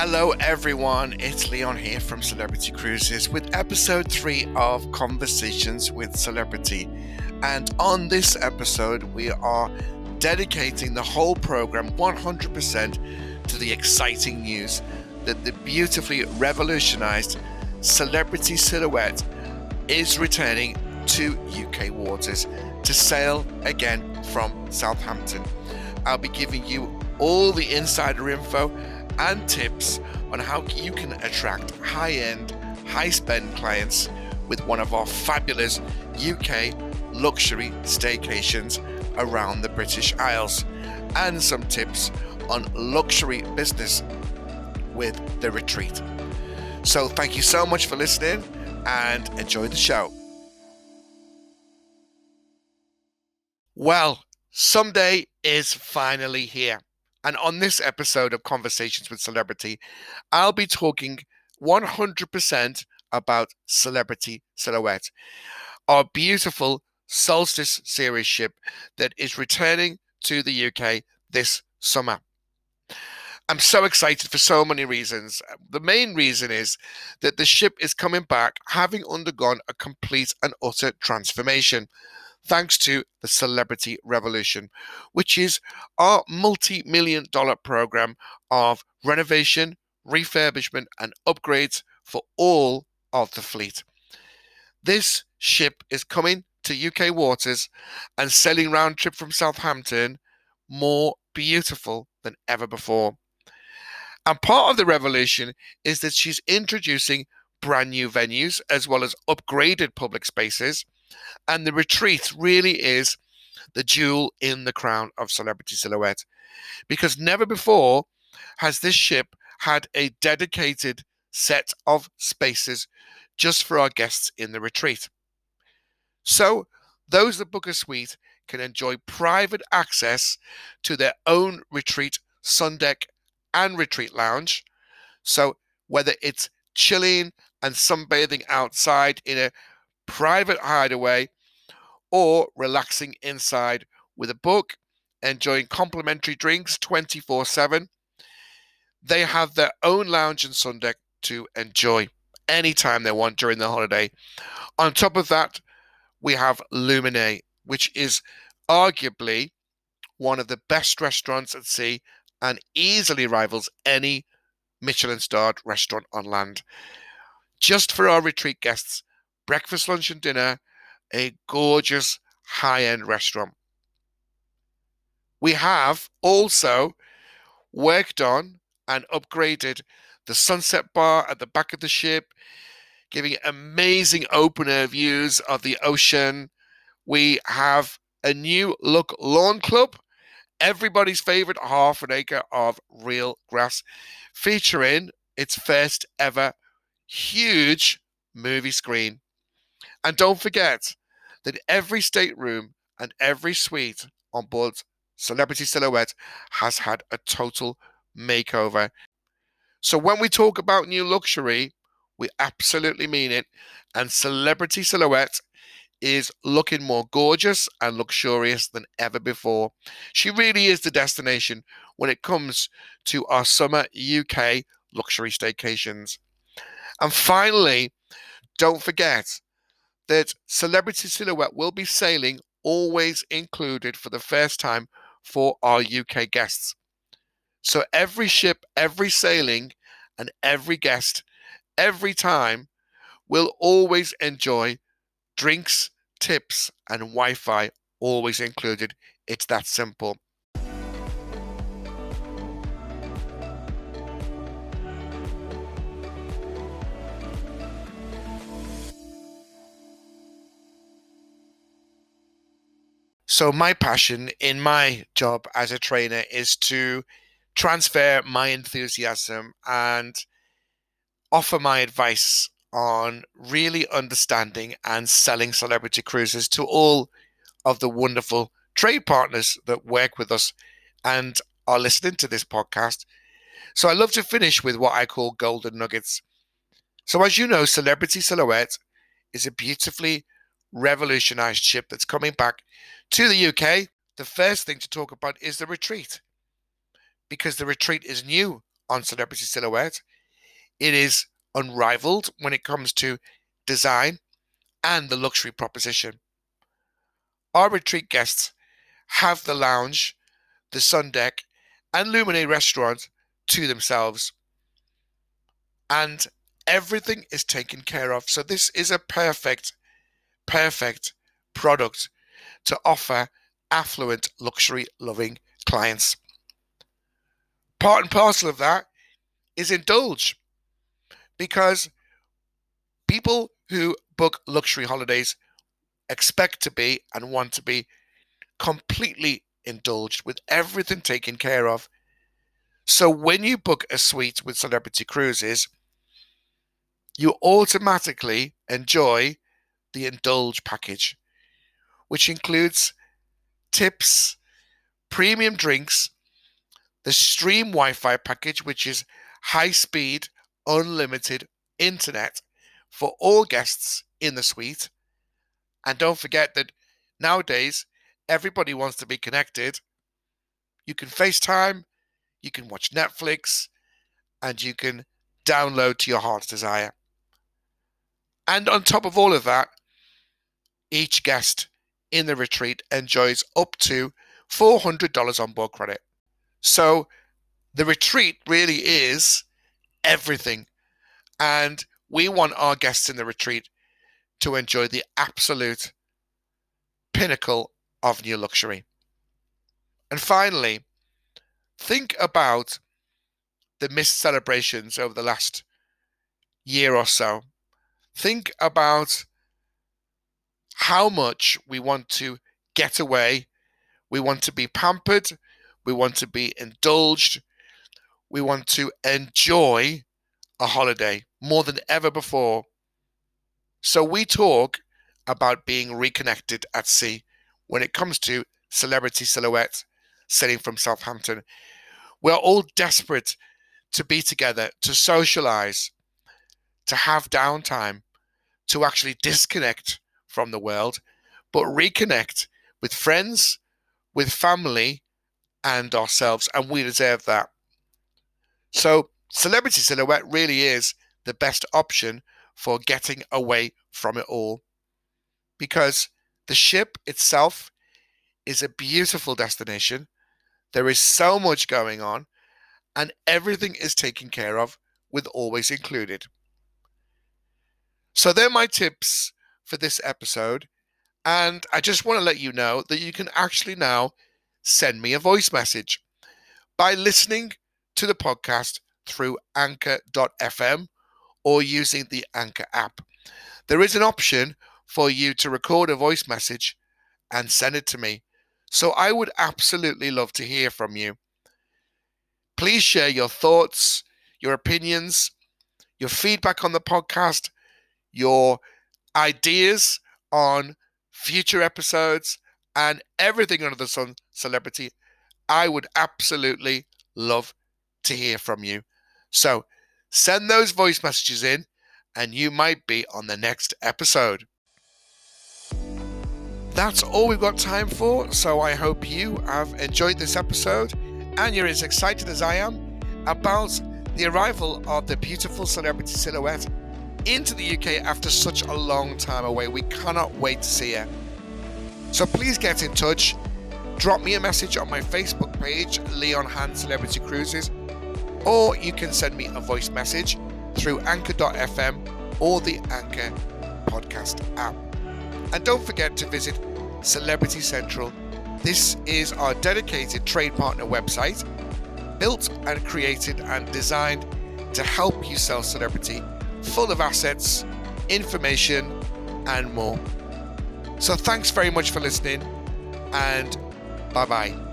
Hello, everyone. It's Leon here from Celebrity Cruises with episode three of Conversations with Celebrity. And on this episode, we are dedicating the whole program 100% to the exciting news that the beautifully revolutionized Celebrity Silhouette is returning to UK waters to sail again from Southampton. I'll be giving you all the insider info and tips on how you can attract high end, high spend clients with one of our fabulous UK luxury staycations around the British Isles, and some tips on luxury business with the retreat. So, thank you so much for listening and enjoy the show. Well, someday is finally here. And on this episode of Conversations with Celebrity, I'll be talking 100% about Celebrity Silhouette, our beautiful Solstice series ship that is returning to the UK this summer. I'm so excited for so many reasons. The main reason is that the ship is coming back having undergone a complete and utter transformation thanks to the Celebrity Revolution, which is our multi million dollar program of renovation, refurbishment, and upgrades for all of the fleet. This ship is coming to UK waters and sailing round trip from Southampton more beautiful than ever before. And part of the revolution is that she's introducing brand new venues as well as upgraded public spaces and the retreat really is the jewel in the crown of Celebrity Silhouette because never before has this ship had a dedicated set of spaces just for our guests in the retreat. So, those that book a suite can enjoy private access to their own retreat sun deck and retreat lounge. So, whether it's chilling and sunbathing outside in a private hideaway, or relaxing inside with a book, enjoying complimentary drinks 24 7. They have their own lounge and sun deck to enjoy anytime they want during the holiday. On top of that, we have Luminae, which is arguably one of the best restaurants at sea and easily rivals any Michelin starred restaurant on land. Just for our retreat guests, breakfast, lunch, and dinner, a gorgeous high end restaurant. We have also worked on and upgraded the sunset bar at the back of the ship, giving amazing open air views of the ocean. We have a new look lawn club, everybody's favorite half an acre of real grass, featuring its first ever huge movie screen. And don't forget that every stateroom and every suite on board Celebrity Silhouette has had a total makeover. So when we talk about new luxury, we absolutely mean it. And Celebrity Silhouette is looking more gorgeous and luxurious than ever before. She really is the destination when it comes to our summer UK luxury staycations. And finally, don't forget that Celebrity Silhouette will be sailing always included for the first time for our UK guests. So every ship, every sailing, and every guest, every time will always enjoy drinks, tips, and Wi Fi always included. It's that simple. So, my passion in my job as a trainer is to transfer my enthusiasm and offer my advice on really understanding and selling celebrity cruises to all of the wonderful trade partners that work with us and are listening to this podcast. So, I love to finish with what I call golden nuggets. So, as you know, Celebrity Silhouette is a beautifully revolutionized ship that's coming back to the UK, the first thing to talk about is the retreat. Because the retreat is new, on Celebrity Silhouette. It is unrivaled when it comes to design and the luxury proposition. Our retreat guests have the lounge, the sun deck, and Luminae restaurant to themselves. And everything is taken care of. So this is a perfect, perfect product to offer affluent, luxury loving clients. Part and parcel of that is indulge because people who book luxury holidays expect to be and want to be completely indulged with everything taken care of. So when you book a suite with Celebrity Cruises, you automatically enjoy the indulge package, which includes tips, premium drinks, the Stream Wi Fi package, which is high speed, unlimited internet for all guests in the suite. And don't forget that nowadays, everybody wants to be connected. You can FaceTime, you can watch Netflix, and you can download to your heart's desire. And on top of all of that, each guest in the retreat enjoys up to $400 on board credit. So the retreat really is everything. And we want our guests in the retreat to enjoy the absolute pinnacle of new luxury. And finally, think about the missed celebrations over the last year or so. Think about how much we want to get away, we want to be pampered, we want to be indulged, we want to enjoy a holiday more than ever before. So we talk about being reconnected at sea when it comes to celebrity silhouette sailing from Southampton. We're all desperate to be together, to socialize, to have downtime, to actually disconnect from the world, but reconnect with friends, with family, and ourselves. And we deserve that. So, Celebrity Silhouette really is the best option for getting away from it all because the ship itself is a beautiful destination. There is so much going on, and everything is taken care of with always included. So, they're my tips for this episode. And I just want to let you know that you can actually now send me a voice message by listening to the podcast through anchor.fm or using the Anchor app. There is an option for you to record a voice message and send it to me. So I would absolutely love to hear from you. Please share your thoughts, your opinions, your feedback on the podcast, your ideas on future episodes, and everything under the sun celebrity. I would absolutely love to hear from you. So send those voice messages in, and you might be on the next episode. That's all we've got time for, so I hope you have enjoyed this episode and you're as excited as I am about the arrival of the beautiful celebrity silhouette into the UK after such a long time away. We cannot wait to see her. So please get in touch. Drop me a message on my Facebook page, Leon Hand Celebrity Cruises, or you can send me a voice message through anchor.fm or the Anchor podcast app. And don't forget to visit Celebrity Central. This is our dedicated trade partner website, built and created and designed to help you sell celebrity, full of assets, information, and more. So thanks very much for listening, and bye bye.